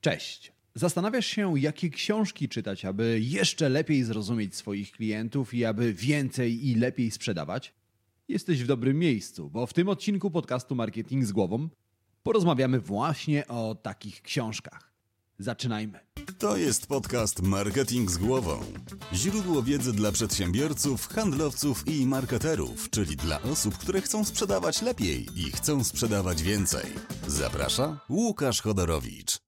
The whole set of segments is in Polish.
Cześć. Zastanawiasz się, jakie książki czytać, aby jeszcze lepiej zrozumieć swoich klientów i aby więcej i lepiej sprzedawać? Jesteś w dobrym miejscu, bo w tym odcinku podcastu Marketing z Głową porozmawiamy właśnie o takich książkach. Zaczynajmy. To jest podcast Marketing z Głową. Źródło wiedzy dla przedsiębiorców, handlowców i marketerów, czyli dla osób, które chcą sprzedawać lepiej i chcą sprzedawać więcej. Zaprasza Łukasz Chodorowicz.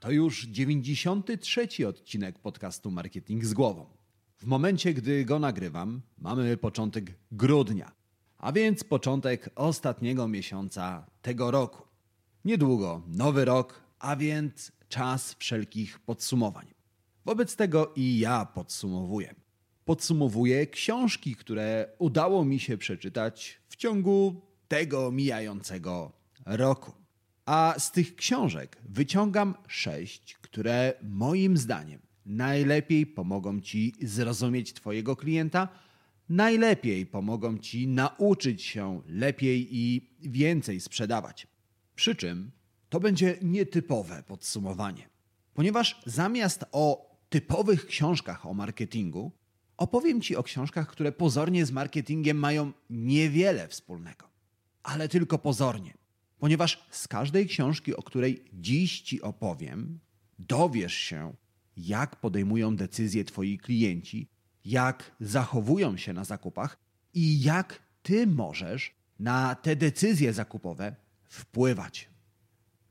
To już 93 odcinek podcastu Marketing z Głową. W momencie, gdy go nagrywam, mamy początek grudnia, a więc początek ostatniego miesiąca tego roku. Niedługo nowy rok, a więc czas wszelkich podsumowań. Wobec tego i ja podsumowuję. Podsumowuję książki, które udało mi się przeczytać w ciągu tego mijającego roku. A z tych książek wyciągam sześć, które moim zdaniem najlepiej pomogą Ci zrozumieć Twojego klienta, najlepiej pomogą Ci nauczyć się lepiej i więcej sprzedawać. Przy czym to będzie nietypowe podsumowanie, ponieważ zamiast o typowych książkach o marketingu, opowiem Ci o książkach, które pozornie z marketingiem mają niewiele wspólnego, ale tylko pozornie ponieważ z każdej książki, o której dziś Ci opowiem, dowiesz się, jak podejmują decyzje Twoi klienci, jak zachowują się na zakupach i jak Ty możesz na te decyzje zakupowe wpływać.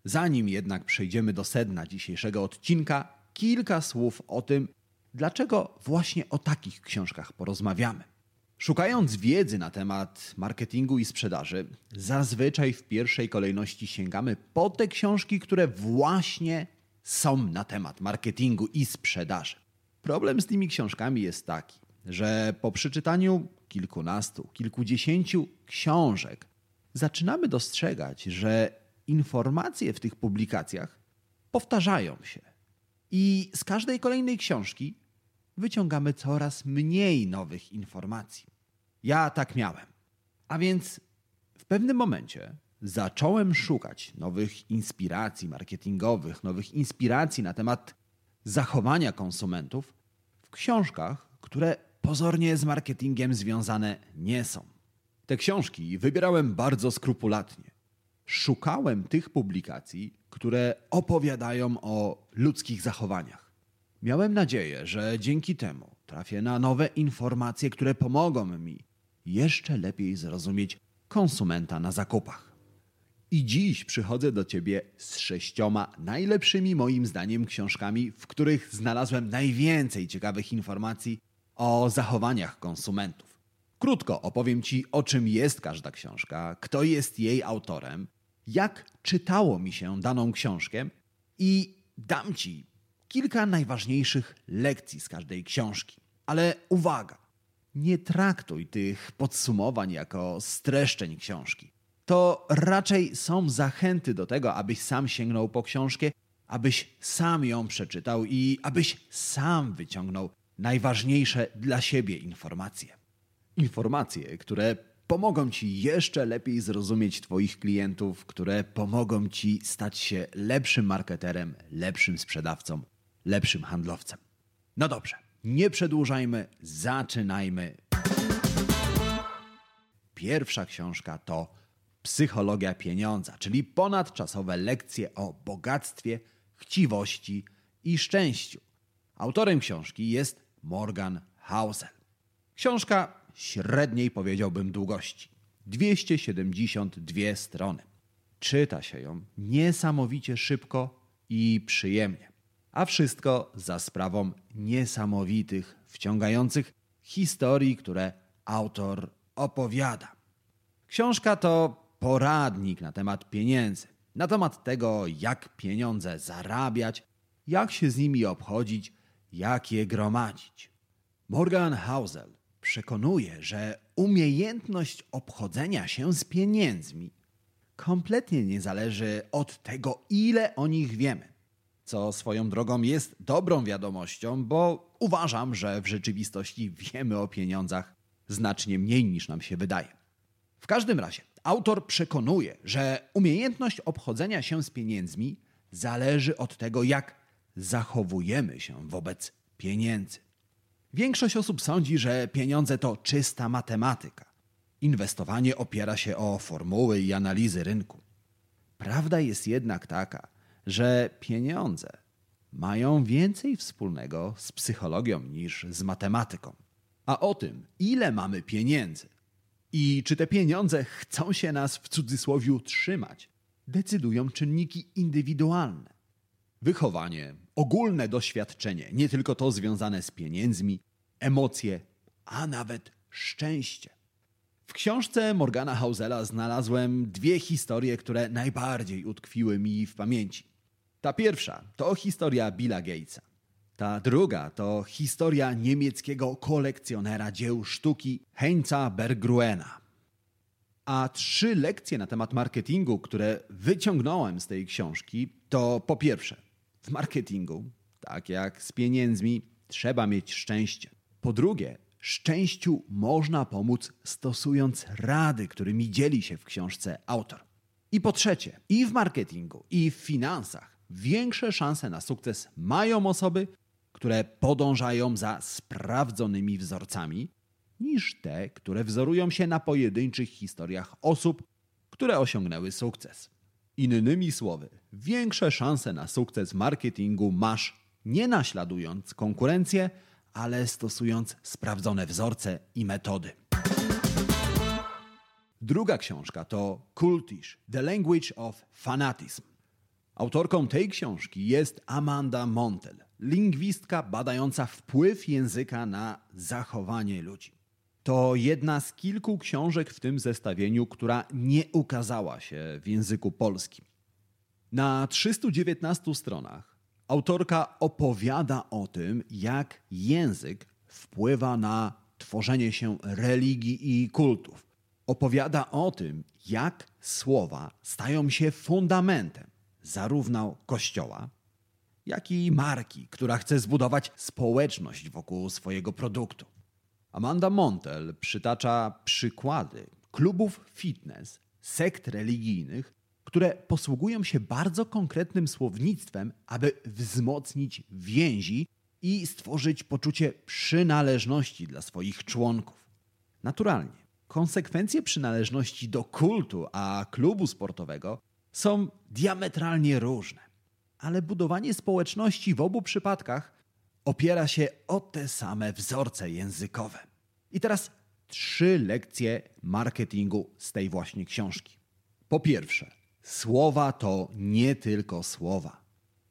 Zanim jednak przejdziemy do sedna dzisiejszego odcinka, kilka słów o tym, dlaczego właśnie o takich książkach porozmawiamy. Szukając wiedzy na temat marketingu i sprzedaży, zazwyczaj w pierwszej kolejności sięgamy po te książki, które właśnie są na temat marketingu i sprzedaży. Problem z tymi książkami jest taki, że po przeczytaniu kilkunastu, kilkudziesięciu książek zaczynamy dostrzegać, że informacje w tych publikacjach powtarzają się. I z każdej kolejnej książki wyciągamy coraz mniej nowych informacji. Ja tak miałem. A więc w pewnym momencie zacząłem szukać nowych inspiracji marketingowych, nowych inspiracji na temat zachowania konsumentów w książkach, które pozornie z marketingiem związane nie są. Te książki wybierałem bardzo skrupulatnie. Szukałem tych publikacji, które opowiadają o ludzkich zachowaniach Miałem nadzieję, że dzięki temu trafię na nowe informacje, które pomogą mi jeszcze lepiej zrozumieć konsumenta na zakupach. I dziś przychodzę do Ciebie z sześcioma najlepszymi moim zdaniem książkami, w których znalazłem najwięcej ciekawych informacji o zachowaniach konsumentów. Krótko opowiem Ci, o czym jest każda książka, kto jest jej autorem, jak czytało mi się daną książkę i dam Ci kilka najważniejszych lekcji z każdej książki. Ale uwaga, nie traktuj tych podsumowań jako streszczeń książki. To raczej są zachęty do tego, abyś sam sięgnął po książkę, abyś sam ją przeczytał i abyś sam wyciągnął najważniejsze dla siebie informacje. Informacje, które pomogą Ci jeszcze lepiej zrozumieć Twoich klientów, które pomogą Ci stać się lepszym marketerem, lepszym sprzedawcą, lepszym handlowcem. No dobrze, nie przedłużajmy, zaczynajmy. Pierwsza książka to Psychologia pieniądza, czyli ponadczasowe lekcje o bogactwie, chciwości i szczęściu. Autorem książki jest Morgan Housel. Książka średniej powiedziałbym długości 272 strony. Czyta się ją niesamowicie szybko i przyjemnie a wszystko za sprawą niesamowitych, wciągających historii, które autor opowiada. Książka to poradnik na temat pieniędzy, na temat tego, jak pieniądze zarabiać, jak się z nimi obchodzić, jak je gromadzić. Morgan Housel przekonuje, że umiejętność obchodzenia się z pieniędzmi kompletnie nie zależy od tego, ile o nich wiemy. Co swoją drogą jest dobrą wiadomością, bo uważam, że w rzeczywistości wiemy o pieniądzach znacznie mniej niż nam się wydaje. W każdym razie, autor przekonuje, że umiejętność obchodzenia się z pieniędzmi zależy od tego, jak zachowujemy się wobec pieniędzy. Większość osób sądzi, że pieniądze to czysta matematyka. Inwestowanie opiera się o formuły i analizy rynku. Prawda jest jednak taka, że pieniądze mają więcej wspólnego z psychologią niż z matematyką. A o tym, ile mamy pieniędzy i czy te pieniądze chcą się nas w cudzysłowie trzymać, decydują czynniki indywidualne. Wychowanie, ogólne doświadczenie, nie tylko to związane z pieniędzmi, emocje, a nawet szczęście. W książce Morgana Hausela znalazłem dwie historie, które najbardziej utkwiły mi w pamięci. Ta pierwsza to historia Billa Gatesa. Ta druga to historia niemieckiego kolekcjonera dzieł sztuki Heinza Bergruena. A trzy lekcje na temat marketingu, które wyciągnąłem z tej książki, to po pierwsze, w marketingu, tak jak z pieniędzmi, trzeba mieć szczęście. Po drugie, szczęściu można pomóc stosując rady, którymi dzieli się w książce autor. I po trzecie, i w marketingu, i w finansach większe szanse na sukces mają osoby, które podążają za sprawdzonymi wzorcami, niż te, które wzorują się na pojedynczych historiach osób, które osiągnęły sukces. Innymi słowy, większe szanse na sukces marketingu masz nie naśladując konkurencję, ale stosując sprawdzone wzorce i metody. Druga książka to Cultish – The Language of Fanatism. Autorką tej książki jest Amanda Montel, lingwistka badająca wpływ języka na zachowanie ludzi. To jedna z kilku książek w tym zestawieniu, która nie ukazała się w języku polskim. Na 319 stronach autorka opowiada o tym, jak język wpływa na tworzenie się religii i kultów. Opowiada o tym, jak słowa stają się fundamentem zarówno kościoła, jak i marki, która chce zbudować społeczność wokół swojego produktu. Amanda Montel przytacza przykłady klubów fitness, sekt religijnych, które posługują się bardzo konkretnym słownictwem, aby wzmocnić więzi i stworzyć poczucie przynależności dla swoich członków. Naturalnie, konsekwencje przynależności do kultu a klubu sportowego są diametralnie różne, ale budowanie społeczności w obu przypadkach opiera się o te same wzorce językowe. I teraz trzy lekcje marketingu z tej właśnie książki. Po pierwsze, słowa to nie tylko słowa.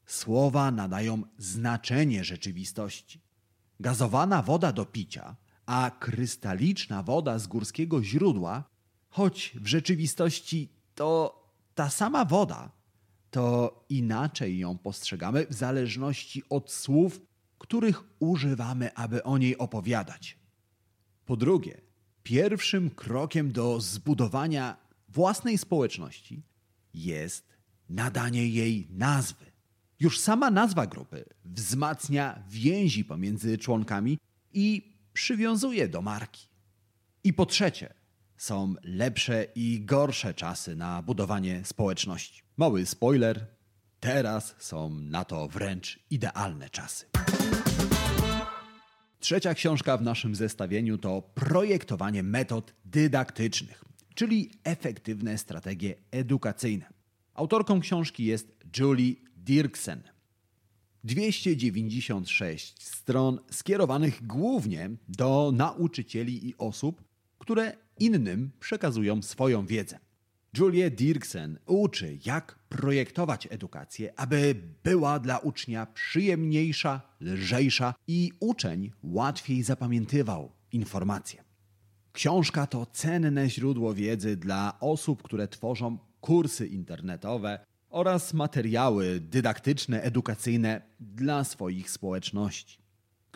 Słowa nadają znaczenie rzeczywistości. Gazowana woda do picia, a krystaliczna woda z górskiego źródła, choć w rzeczywistości to ta sama woda, to inaczej ją postrzegamy w zależności od słów, których używamy, aby o niej opowiadać. Po drugie, pierwszym krokiem do zbudowania własnej społeczności jest nadanie jej nazwy. Już sama nazwa grupy wzmacnia więzi pomiędzy członkami i przywiązuje do marki. I po trzecie, są lepsze i gorsze czasy na budowanie społeczności. Mały spoiler, teraz są na to wręcz idealne czasy. Trzecia książka w naszym zestawieniu to projektowanie metod dydaktycznych, czyli efektywne strategie edukacyjne. Autorką książki jest Julie Dirksen. 296 stron skierowanych głównie do nauczycieli i osób, które innym przekazują swoją wiedzę. Julia Dirksen uczy, jak projektować edukację, aby była dla ucznia przyjemniejsza, lżejsza i uczeń łatwiej zapamiętywał informacje. Książka to cenne źródło wiedzy dla osób, które tworzą kursy internetowe oraz materiały dydaktyczne, edukacyjne dla swoich społeczności.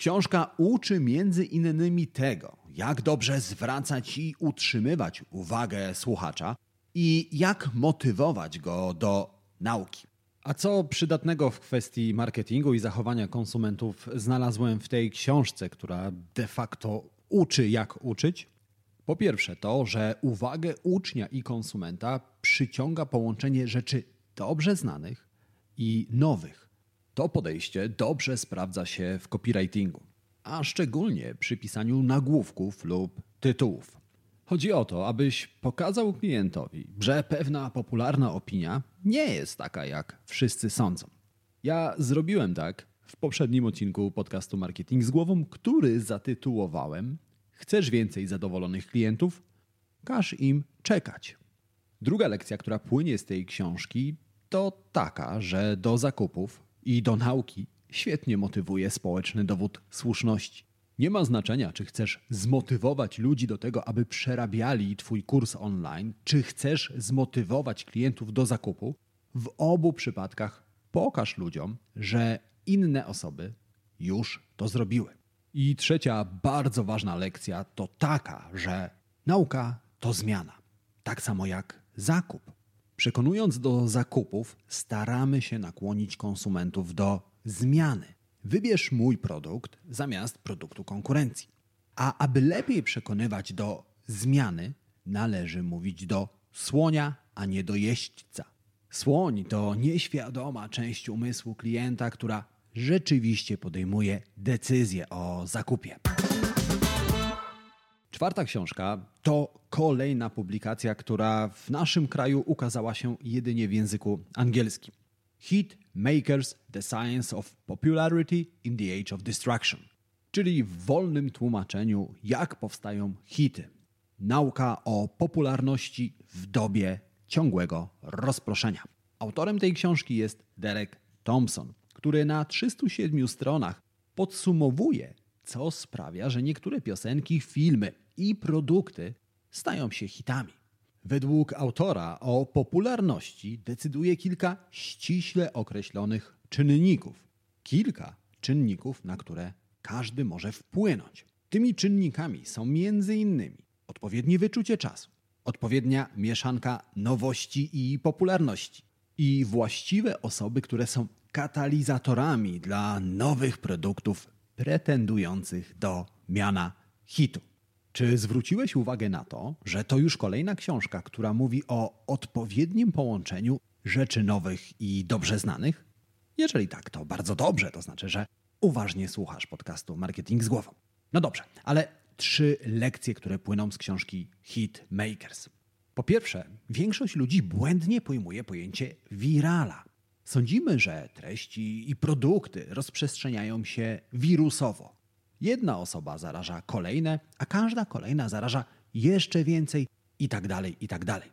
Książka uczy między innymi tego, jak dobrze zwracać i utrzymywać uwagę słuchacza i jak motywować go do nauki. A co przydatnego w kwestii marketingu i zachowania konsumentów znalazłem w tej książce, która de facto uczy, jak uczyć? Po pierwsze, to, że uwagę ucznia i konsumenta przyciąga połączenie rzeczy dobrze znanych i nowych. To podejście dobrze sprawdza się w copywritingu, a szczególnie przy pisaniu nagłówków lub tytułów. Chodzi o to, abyś pokazał klientowi, że pewna popularna opinia nie jest taka, jak wszyscy sądzą. Ja zrobiłem tak w poprzednim odcinku podcastu Marketing z głową, który zatytułowałem Chcesz więcej zadowolonych klientów? Każ im czekać. Druga lekcja, która płynie z tej książki, to taka, że do zakupów i do nauki świetnie motywuje społeczny dowód słuszności. Nie ma znaczenia, czy chcesz zmotywować ludzi do tego, aby przerabiali Twój kurs online, czy chcesz zmotywować klientów do zakupu. W obu przypadkach pokaż ludziom, że inne osoby już to zrobiły. I trzecia bardzo ważna lekcja to taka, że nauka to zmiana. Tak samo jak zakup. Przekonując do zakupów, staramy się nakłonić konsumentów do zmiany. Wybierz mój produkt zamiast produktu konkurencji. A aby lepiej przekonywać do zmiany, należy mówić do słonia, a nie do jeźdźca. Słoń to nieświadoma część umysłu klienta, która rzeczywiście podejmuje decyzję o zakupie. Czwarta książka to kolejna publikacja, która w naszym kraju ukazała się jedynie w języku angielskim. Hit Makers The Science of Popularity in the Age of Destruction, czyli w wolnym tłumaczeniu, jak powstają hity. Nauka o popularności w dobie ciągłego rozproszenia. Autorem tej książki jest Derek Thompson, który na 307 stronach podsumowuje, co sprawia, że niektóre piosenki, filmy i produkty stają się hitami. Według autora o popularności decyduje kilka ściśle określonych czynników. Kilka czynników, na które każdy może wpłynąć. Tymi czynnikami są m.in. odpowiednie wyczucie czasu, odpowiednia mieszanka nowości i popularności i właściwe osoby, które są katalizatorami dla nowych produktów pretendujących do miana hitu. Czy zwróciłeś uwagę na to, że to już kolejna książka, która mówi o odpowiednim połączeniu rzeczy nowych i dobrze znanych? Jeżeli tak, to bardzo dobrze, to znaczy, że uważnie słuchasz podcastu Marketing z głową. No dobrze, ale trzy lekcje, które płyną z książki Hit Makers. Po pierwsze, większość ludzi błędnie pojmuje pojęcie virala. Sądzimy, że treści i produkty rozprzestrzeniają się wirusowo. Jedna osoba zaraża kolejne, a każda kolejna zaraża jeszcze więcej i tak dalej, i tak dalej.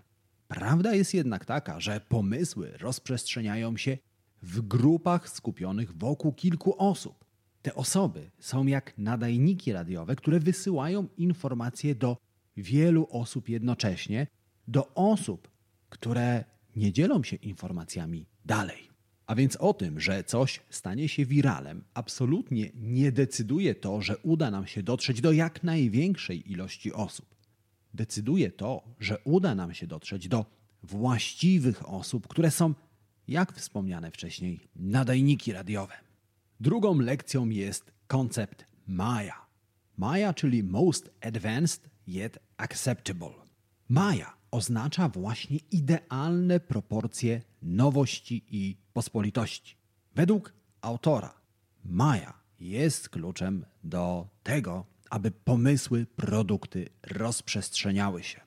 Prawda jest jednak taka, że pomysły rozprzestrzeniają się w grupach skupionych wokół kilku osób. Te osoby są jak nadajniki radiowe, które wysyłają informacje do wielu osób jednocześnie, do osób, które nie dzielą się informacjami dalej. A więc o tym, że coś stanie się wiralem, absolutnie nie decyduje to, że uda nam się dotrzeć do jak największej ilości osób. Decyduje to, że uda nam się dotrzeć do właściwych osób, które są, jak wspomniane wcześniej, nadajniki radiowe. Drugą lekcją jest koncept Maya. Maya, czyli Most Advanced Yet Acceptable. Maya oznacza właśnie idealne proporcje nowości i Według autora Maja jest kluczem do tego, aby pomysły, produkty rozprzestrzeniały się.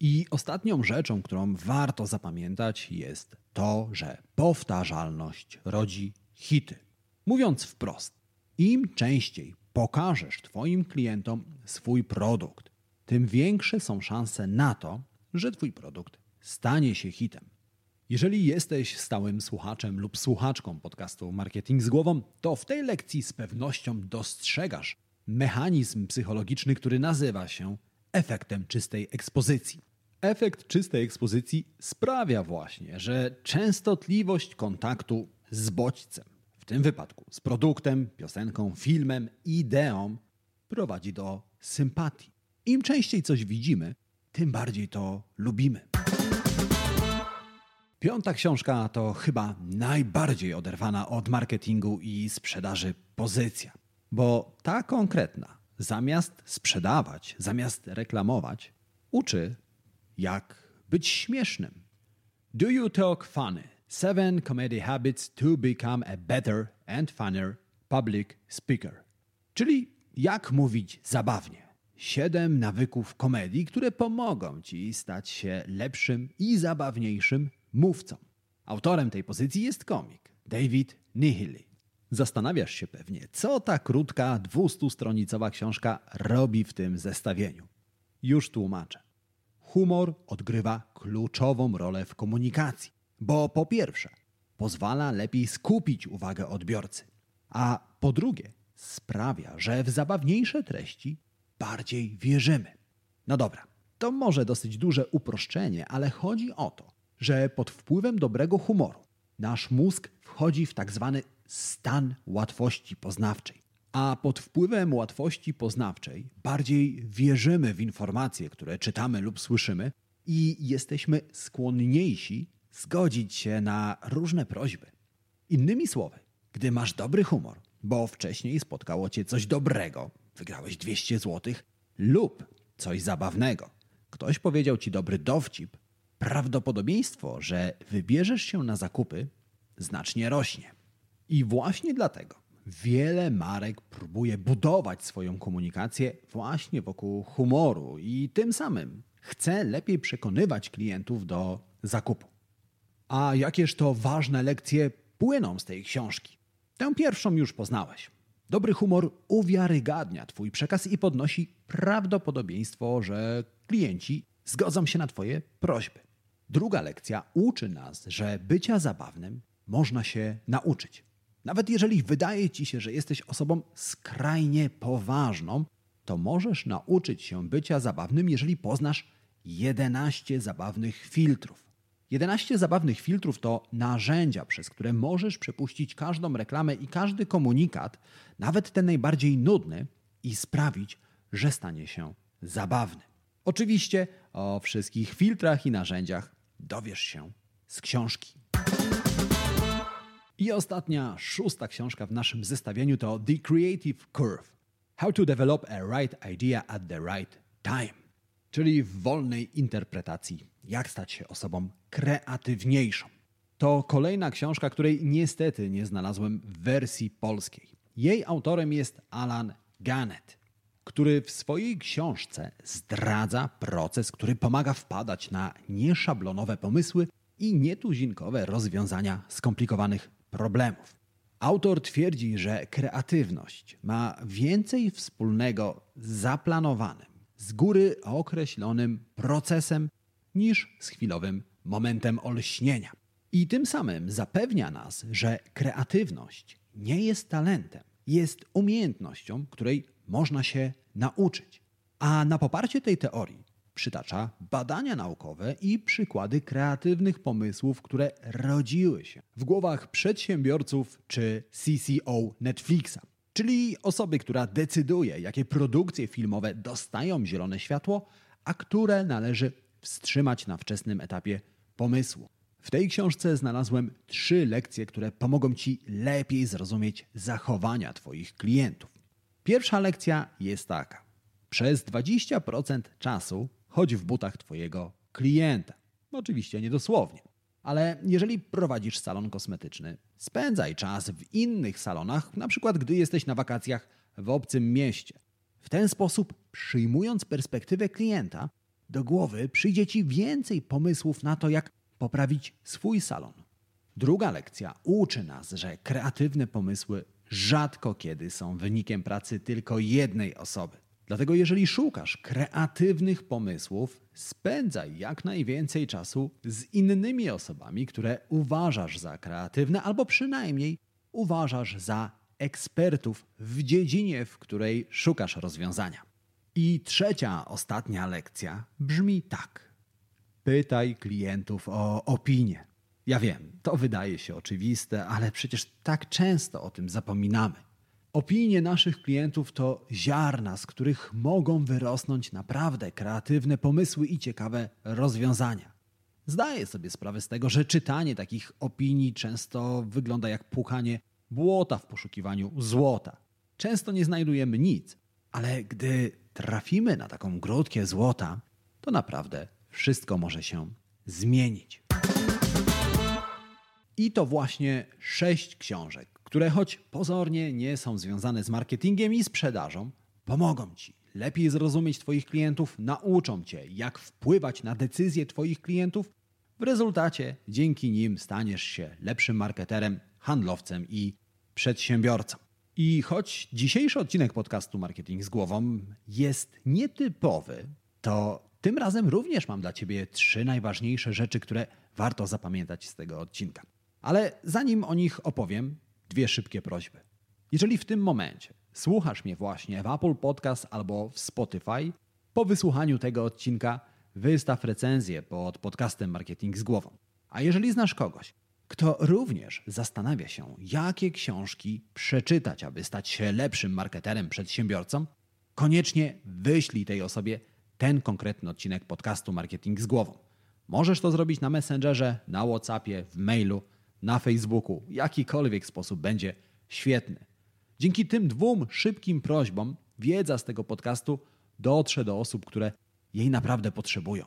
I ostatnią rzeczą, którą warto zapamiętać, jest to, że powtarzalność rodzi hity. Mówiąc wprost, im częściej pokażesz Twoim klientom swój produkt, tym większe są szanse na to, że Twój produkt stanie się hitem. Jeżeli jesteś stałym słuchaczem lub słuchaczką podcastu Marketing z głową, to w tej lekcji z pewnością dostrzegasz mechanizm psychologiczny, który nazywa się efektem czystej ekspozycji. Efekt czystej ekspozycji sprawia właśnie, że częstotliwość kontaktu z bodźcem, w tym wypadku z produktem, piosenką, filmem, ideą, prowadzi do sympatii. Im częściej coś widzimy, tym bardziej to lubimy. Piąta książka to chyba najbardziej oderwana od marketingu i sprzedaży pozycja, bo ta konkretna, zamiast sprzedawać, zamiast reklamować, uczy, jak być śmiesznym. Do you talk funny? Seven comedy habits to become a better and funner public speaker. Czyli jak mówić zabawnie. Siedem nawyków komedii, które pomogą ci stać się lepszym i zabawniejszym mówcą. Autorem tej pozycji jest komik David Nihili. Zastanawiasz się pewnie, co ta krótka, dwustustronicowa książka robi w tym zestawieniu. Już tłumaczę. Humor odgrywa kluczową rolę w komunikacji, bo po pierwsze, pozwala lepiej skupić uwagę odbiorcy, a po drugie, sprawia, że w zabawniejsze treści bardziej wierzymy. No dobra, to może dosyć duże uproszczenie, ale chodzi o to, że pod wpływem dobrego humoru nasz mózg wchodzi w tak zwany stan łatwości poznawczej. A pod wpływem łatwości poznawczej bardziej wierzymy w informacje, które czytamy lub słyszymy i jesteśmy skłonniejsi zgodzić się na różne prośby. Innymi słowy, gdy masz dobry humor, bo wcześniej spotkało cię coś dobrego, wygrałeś 200 zł, lub coś zabawnego, ktoś powiedział ci dobry dowcip, prawdopodobieństwo, że wybierzesz się na zakupy, znacznie rośnie. I właśnie dlatego wiele marek próbuje budować swoją komunikację właśnie wokół humoru i tym samym chce lepiej przekonywać klientów do zakupu. A jakież to ważne lekcje płyną z tej książki? Tę pierwszą już poznałeś. Dobry humor uwiarygadnia Twój przekaz i podnosi prawdopodobieństwo, że klienci zgodzą się na Twoje prośby. Druga lekcja uczy nas, że bycia zabawnym można się nauczyć. Nawet jeżeli wydaje ci się, że jesteś osobą skrajnie poważną, to możesz nauczyć się bycia zabawnym, jeżeli poznasz 11 zabawnych filtrów. 11 zabawnych filtrów to narzędzia, przez które możesz przepuścić każdą reklamę i każdy komunikat, nawet ten najbardziej nudny, i sprawić, że stanie się zabawny. Oczywiście o wszystkich filtrach i narzędziach dowiesz się z książki. I ostatnia, szósta książka w naszym zestawieniu to The Creative Curve. How to develop a right idea at the right time. Czyli w wolnej interpretacji, jak stać się osobą kreatywniejszą. To kolejna książka, której niestety nie znalazłem w wersji polskiej. Jej autorem jest Alan Gannett, który w swojej książce zdradza proces, który pomaga wpadać na nieszablonowe pomysły i nietuzinkowe rozwiązania skomplikowanych problemów. Autor twierdzi, że kreatywność ma więcej wspólnego z zaplanowanym, z góry określonym procesem niż z chwilowym momentem olśnienia. I tym samym zapewnia nas, że kreatywność nie jest talentem, jest umiejętnością, której można się nauczyć. A na poparcie tej teorii przytacza badania naukowe i przykłady kreatywnych pomysłów, które rodziły się w głowach przedsiębiorców czy CCO Netflixa, czyli osoby, która decyduje, jakie produkcje filmowe dostają zielone światło, a które należy wstrzymać na wczesnym etapie pomysłu. W tej książce znalazłem trzy lekcje, które pomogą Ci lepiej zrozumieć zachowania Twoich klientów. Pierwsza lekcja jest taka. Przez 20% czasu chodź w butach Twojego klienta. Oczywiście niedosłownie. Ale jeżeli prowadzisz salon kosmetyczny, spędzaj czas w innych salonach, na przykład gdy jesteś na wakacjach w obcym mieście. W ten sposób, przyjmując perspektywę klienta, do głowy przyjdzie Ci więcej pomysłów na to, jak poprawić swój salon. Druga lekcja uczy nas, że kreatywne pomysły rzadko kiedy są wynikiem pracy tylko jednej osoby. Dlatego jeżeli szukasz kreatywnych pomysłów, spędzaj jak najwięcej czasu z innymi osobami, które uważasz za kreatywne albo przynajmniej uważasz za ekspertów w dziedzinie, w której szukasz rozwiązania. I trzecia, ostatnia lekcja brzmi tak. Pytaj klientów o opinię. Ja wiem, to wydaje się oczywiste, ale przecież tak często o tym zapominamy. Opinie naszych klientów to ziarna, z których mogą wyrosnąć naprawdę kreatywne pomysły i ciekawe rozwiązania. Zdaję sobie sprawę z tego, że czytanie takich opinii często wygląda jak płukanie błota w poszukiwaniu złota. Często nie znajdujemy nic, ale gdy trafimy na taką grudkę złota, to naprawdę wszystko może się zmienić. I to właśnie sześć książek, które choć pozornie nie są związane z marketingiem i sprzedażą, pomogą Ci lepiej zrozumieć Twoich klientów, nauczą Cię, jak wpływać na decyzje Twoich klientów. W rezultacie dzięki nim staniesz się lepszym marketerem, handlowcem i przedsiębiorcą. I choć dzisiejszy odcinek podcastu Marketing z Głową jest nietypowy, to tym razem również mam dla Ciebie trzy najważniejsze rzeczy, które warto zapamiętać z tego odcinka. Ale zanim o nich opowiem, dwie szybkie prośby. Jeżeli w tym momencie słuchasz mnie właśnie w Apple Podcast albo w Spotify, po wysłuchaniu tego odcinka wystaw recenzję pod podcastem Marketing z Głową. A jeżeli znasz kogoś, kto również zastanawia się, jakie książki przeczytać, aby stać się lepszym marketerem, przedsiębiorcą, koniecznie wyślij tej osobie ten konkretny odcinek podcastu Marketing z Głową. Możesz to zrobić na Messengerze, na WhatsAppie, w mailu, na Facebooku. Jakikolwiek sposób będzie świetny. Dzięki tym dwóm szybkim prośbom wiedza z tego podcastu dotrze do osób, które jej naprawdę potrzebują.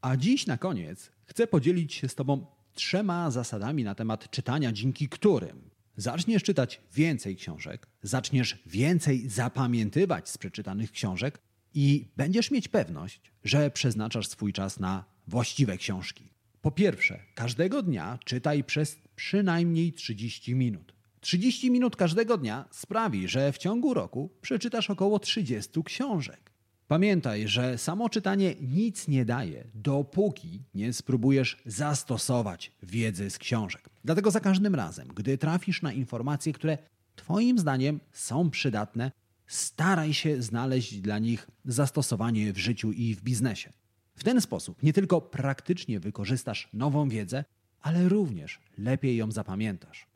A dziś na koniec chcę podzielić się z Tobą trzema zasadami na temat czytania, dzięki którym zaczniesz czytać więcej książek, zaczniesz więcej zapamiętywać z przeczytanych książek i będziesz mieć pewność, że przeznaczasz swój czas na właściwe książki. Po pierwsze, każdego dnia czytaj przez przynajmniej 30 minut. 30 minut każdego dnia sprawi, że w ciągu roku przeczytasz około 30 książek. Pamiętaj, że samo czytanie nic nie daje, dopóki nie spróbujesz zastosować wiedzy z książek. Dlatego za każdym razem, gdy trafisz na informacje, które Twoim zdaniem są przydatne, staraj się znaleźć dla nich zastosowanie w życiu i w biznesie. W ten sposób nie tylko praktycznie wykorzystasz nową wiedzę, ale również lepiej ją zapamiętasz.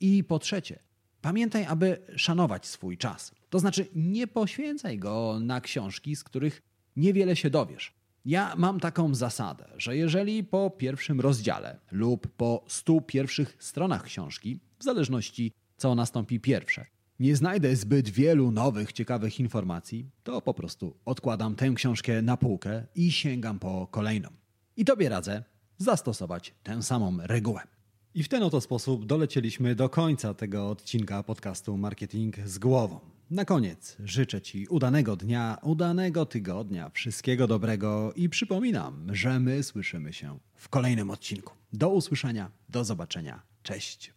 I po trzecie, pamiętaj, aby szanować swój czas. To znaczy, nie poświęcaj go na książki, z których niewiele się dowiesz. Ja mam taką zasadę, że jeżeli po pierwszym rozdziale lub po stu pierwszych stronach książki, w zależności co nastąpi pierwsze, nie znajdę zbyt wielu nowych, ciekawych informacji, to po prostu odkładam tę książkę na półkę i sięgam po kolejną. I tobie radzę zastosować tę samą regułę. I w ten oto sposób dolecieliśmy do końca tego odcinka podcastu Marketing z głową. Na koniec życzę Ci udanego dnia, udanego tygodnia, wszystkiego dobrego i przypominam, że my słyszymy się w kolejnym odcinku. Do usłyszenia, do zobaczenia. Cześć.